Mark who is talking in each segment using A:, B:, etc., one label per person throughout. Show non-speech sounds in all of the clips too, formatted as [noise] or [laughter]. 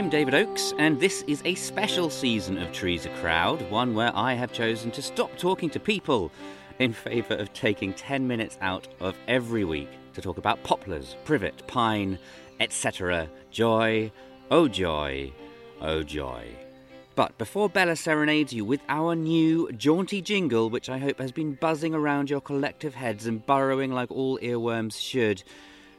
A: I'm David Oakes, and this is a special season of Trees a Crowd, one where I have chosen to stop talking to people in favour of taking 10 minutes out of every week to talk about poplars, privet, pine, etc. Joy, oh joy, oh joy. But before Bella serenades you with our new jaunty jingle, which I hope has been buzzing around your collective heads and burrowing like all earworms should,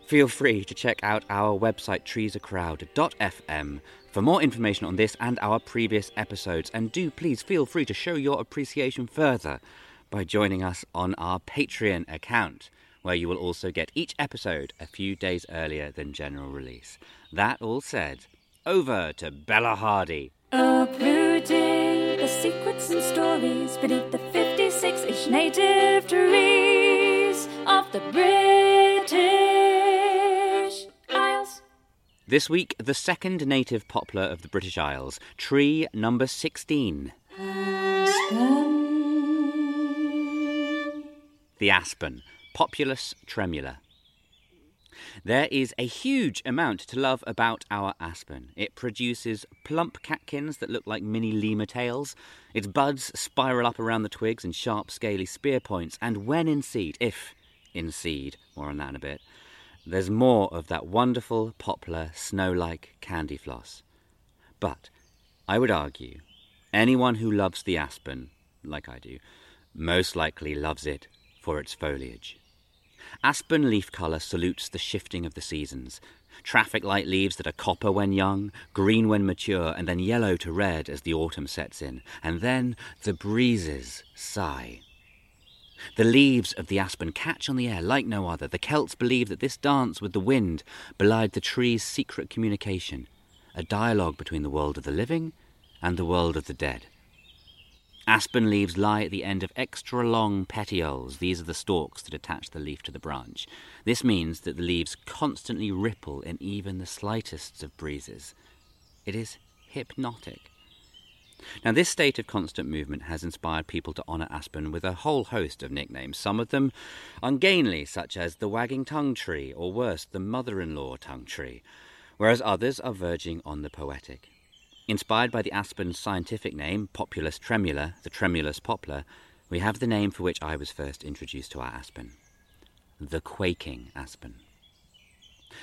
A: feel free to check out our website treesacrowd.fm for more information on this and our previous episodes. And do please feel free to show your appreciation further by joining us on our Patreon account, where you will also get each episode a few days earlier than general release. That all said, over to Bella Hardy.
B: Uprooting the secrets and stories beneath the 56 ish native trees of the British.
A: This week, the second native poplar of the British Isles, tree number 16. The aspen, Populus tremula. There is a huge amount to love about our aspen. It produces plump catkins that look like mini lemur tails. Its buds spiral up around the twigs in sharp, scaly spear points, and when in seed, if in seed, more on that in a bit, there's more of that wonderful poplar snow like candy floss. But I would argue anyone who loves the aspen, like I do, most likely loves it for its foliage. Aspen leaf colour salutes the shifting of the seasons. Traffic light leaves that are copper when young, green when mature, and then yellow to red as the autumn sets in. And then the breezes sigh. The leaves of the aspen catch on the air like no other. The Celts believe that this dance with the wind belied the tree's secret communication, a dialogue between the world of the living and the world of the dead. Aspen leaves lie at the end of extra long petioles. These are the stalks that attach the leaf to the branch. This means that the leaves constantly ripple in even the slightest of breezes. It is hypnotic. Now, this state of constant movement has inspired people to honour aspen with a whole host of nicknames, some of them ungainly, such as the wagging tongue tree, or worse, the mother in law tongue tree, whereas others are verging on the poetic. Inspired by the aspen's scientific name, Populus tremula, the tremulous poplar, we have the name for which I was first introduced to our aspen the quaking aspen.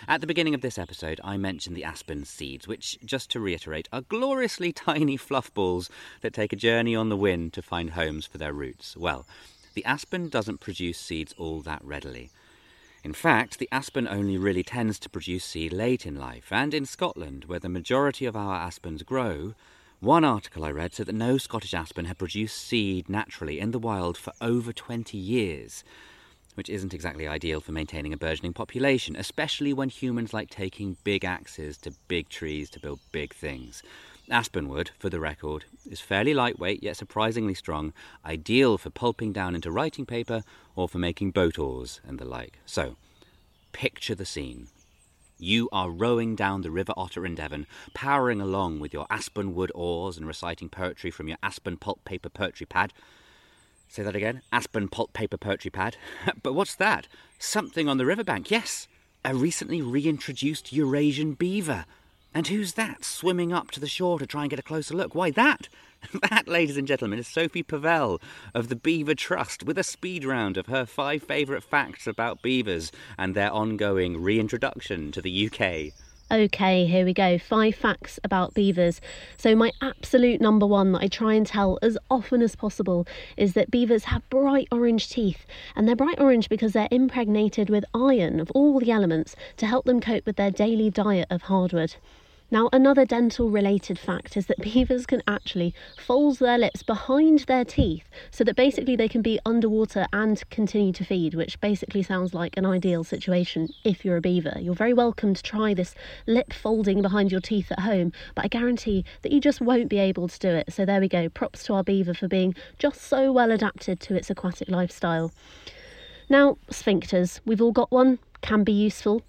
A: At the beginning of this episode, I mentioned the aspen seeds, which, just to reiterate, are gloriously [laughs] tiny fluff balls that take a journey on the wind to find homes for their roots. Well, the aspen doesn't produce seeds all that readily. In fact, the aspen only really tends to produce seed late in life, and in Scotland, where the majority of our aspens grow, one article I read said that no Scottish aspen had produced seed naturally in the wild for over 20 years, which isn't exactly ideal for maintaining a burgeoning population, especially when humans like taking big axes to big trees to build big things. Aspenwood, for the record, is fairly lightweight yet surprisingly strong, ideal for pulping down into writing paper or for making boat oars and the like. So, picture the scene. You are rowing down the River Otter in Devon, powering along with your aspen wood oars and reciting poetry from your aspen pulp paper poetry pad. Say that again aspen pulp paper poetry pad. [laughs] but what's that? Something on the riverbank, yes. A recently reintroduced Eurasian beaver. And who's that swimming up to the shore to try and get a closer look? Why, that, [laughs] that, ladies and gentlemen, is Sophie Pavelle of the Beaver Trust with a speed round of her five favourite facts about beavers and their ongoing reintroduction to the UK.
C: Okay, here we go. Five facts about beavers. So, my absolute number one that I try and tell as often as possible is that beavers have bright orange teeth. And they're bright orange because they're impregnated with iron of all the elements to help them cope with their daily diet of hardwood. Now, another dental related fact is that [laughs] beavers can actually fold their lips behind their teeth so that basically they can be underwater and continue to feed, which basically sounds like an ideal situation if you're a beaver. You're very welcome to try this lip folding behind your teeth at home, but I guarantee that you just won't be able to do it. So, there we go. Props to our beaver for being just so well adapted to its aquatic lifestyle. Now, sphincters. We've all got one, can be useful.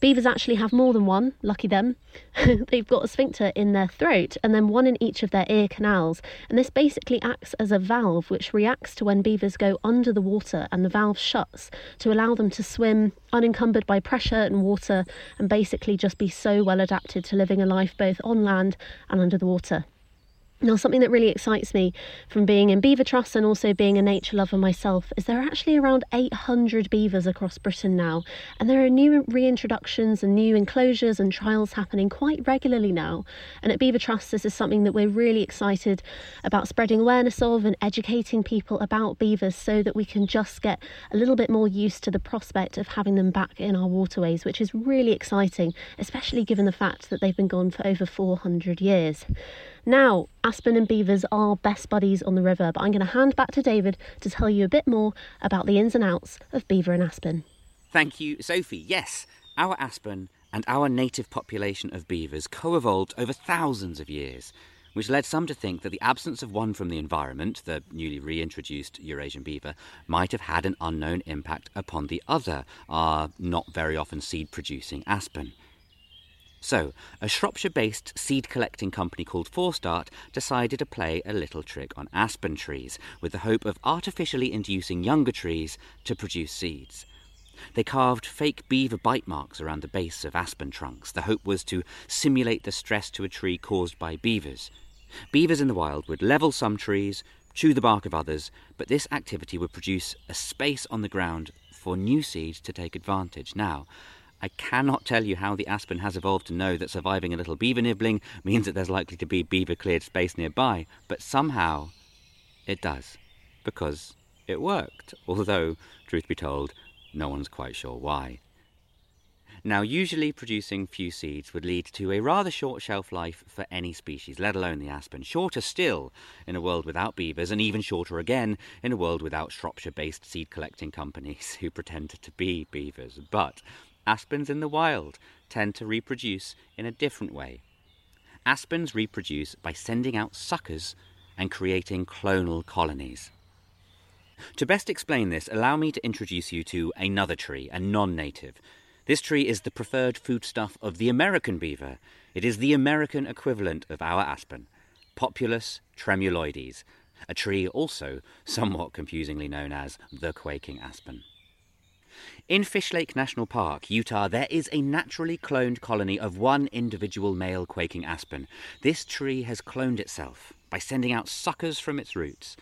C: Beavers actually have more than one, lucky them. [laughs] They've got a sphincter in their throat and then one in each of their ear canals. And this basically acts as a valve which reacts to when beavers go under the water and the valve shuts to allow them to swim unencumbered by pressure and water and basically just be so well adapted to living a life both on land and under the water. Now, something that really excites me from being in Beaver Trust and also being a nature lover myself is there are actually around 800 beavers across Britain now, and there are new reintroductions and new enclosures and trials happening quite regularly now. And at Beaver Trust, this is something that we're really excited about spreading awareness of and educating people about beavers so that we can just get a little bit more used to the prospect of having them back in our waterways, which is really exciting, especially given the fact that they've been gone for over 400 years. Now, Aspen and beavers are best buddies on the river, but I'm going to hand back to David to tell you a bit more about the ins and outs of beaver and aspen.
A: Thank you, Sophie. Yes, our aspen and our native population of beavers co evolved over thousands of years, which led some to think that the absence of one from the environment, the newly reintroduced Eurasian beaver, might have had an unknown impact upon the other, our not very often seed producing aspen. So, a Shropshire based seed collecting company called Forestart decided to play a little trick on aspen trees with the hope of artificially inducing younger trees to produce seeds. They carved fake beaver bite marks around the base of aspen trunks. The hope was to simulate the stress to a tree caused by beavers. Beavers in the wild would level some trees, chew the bark of others, but this activity would produce a space on the ground for new seeds to take advantage. Now, I cannot tell you how the aspen has evolved to know that surviving a little beaver nibbling means that there's likely to be beaver cleared space nearby, but somehow it does, because it worked, although, truth be told, no one's quite sure why. Now, usually producing few seeds would lead to a rather short shelf life for any species, let alone the aspen. Shorter still in a world without beavers, and even shorter again in a world without Shropshire based seed collecting companies [laughs] who pretend to be beavers. But Aspens in the wild tend to reproduce in a different way. Aspens reproduce by sending out suckers and creating clonal colonies. To best explain this, allow me to introduce you to another tree, a non native. This tree is the preferred foodstuff of the American beaver. It is the American equivalent of our aspen, Populus tremuloides, a tree also somewhat confusingly known as the quaking aspen. In Fish Lake National Park, Utah, there is a naturally cloned colony of one individual male quaking aspen. This tree has cloned itself by sending out suckers from its roots.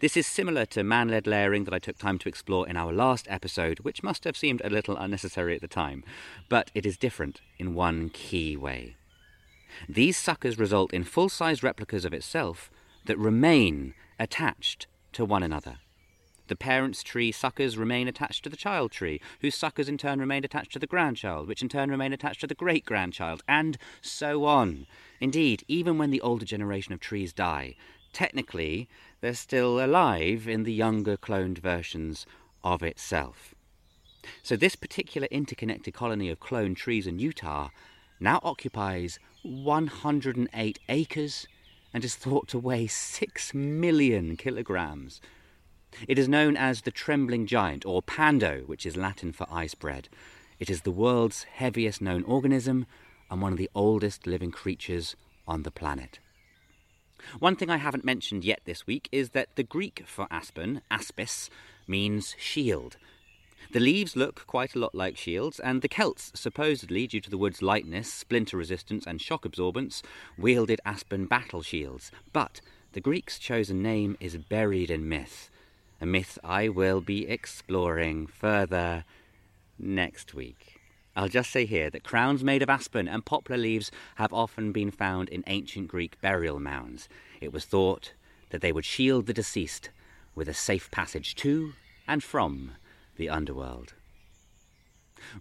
A: This is similar to man led layering that I took time to explore in our last episode, which must have seemed a little unnecessary at the time, but it is different in one key way. These suckers result in full size replicas of itself that remain attached to one another. The parent's tree suckers remain attached to the child tree, whose suckers in turn remain attached to the grandchild, which in turn remain attached to the great grandchild, and so on. Indeed, even when the older generation of trees die, technically they're still alive in the younger cloned versions of itself. So, this particular interconnected colony of cloned trees in Utah now occupies 108 acres and is thought to weigh 6 million kilograms. It is known as the trembling giant, or pando, which is Latin for I spread. It is the world's heaviest known organism and one of the oldest living creatures on the planet. One thing I haven't mentioned yet this week is that the Greek for aspen, aspis, means shield. The leaves look quite a lot like shields, and the Celts, supposedly due to the wood's lightness, splinter resistance, and shock absorbance, wielded aspen battle shields. But the Greeks' chosen name is buried in myth a myth I will be exploring further next week. I'll just say here that crowns made of aspen and poplar leaves have often been found in ancient Greek burial mounds. It was thought that they would shield the deceased with a safe passage to and from the underworld.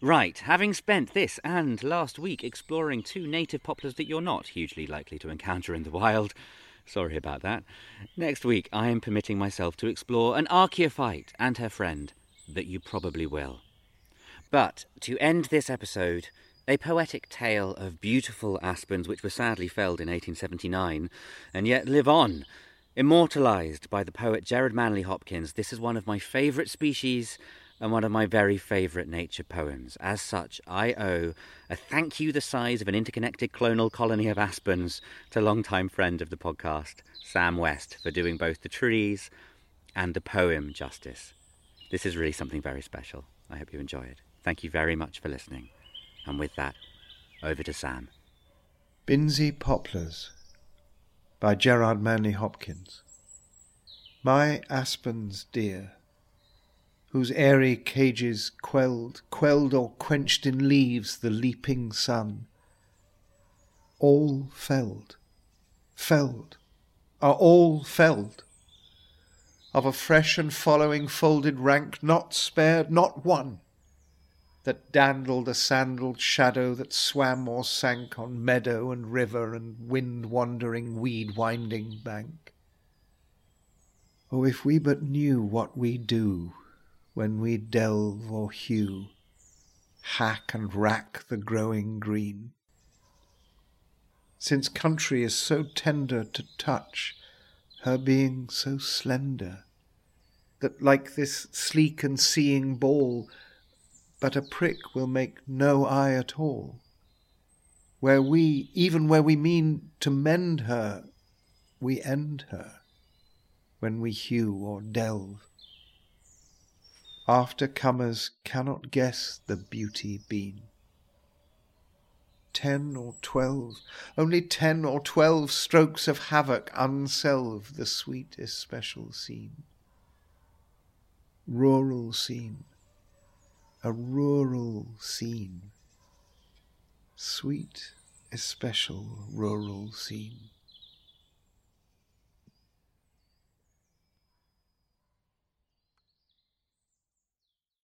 A: Right, having spent this and last week exploring two native poplars that you're not hugely likely to encounter in the wild, Sorry about that. Next week, I am permitting myself to explore an archaeophyte and her friend that you probably will. But to end this episode, a poetic tale of beautiful aspens which were sadly felled in 1879 and yet live on. Immortalised by the poet Gerard Manley Hopkins, this is one of my favourite species and one of my very favourite nature poems. As such, I owe a thank you the size of an interconnected clonal colony of aspens to longtime friend of the podcast, Sam West, for doing both the trees and the poem justice. This is really something very special. I hope you enjoy it. Thank you very much for listening. And with that, over to Sam.
D: Binsey Poplars by Gerard Manley Hopkins. My aspens dear, whose airy cages quelled, quelled or quenched in leaves the leaping sun, all felled, felled, are all felled. Of a fresh and following folded rank, not spared, not one that dandled a sandalled shadow that swam or sank on meadow and river and wind wandering weed winding bank. Oh, if we but knew what we do when we delve or hew, hack and rack the growing green. Since country is so tender to touch, her being so slender, that like this sleek and seeing ball but a prick will make no eye at all. Where we, even where we mean to mend her, we end her, when we hew or delve. After comers cannot guess the beauty been. Ten or twelve, only ten or twelve strokes of havoc unselve the sweet especial scene. Rural scene a rural scene, sweet, especial rural scene.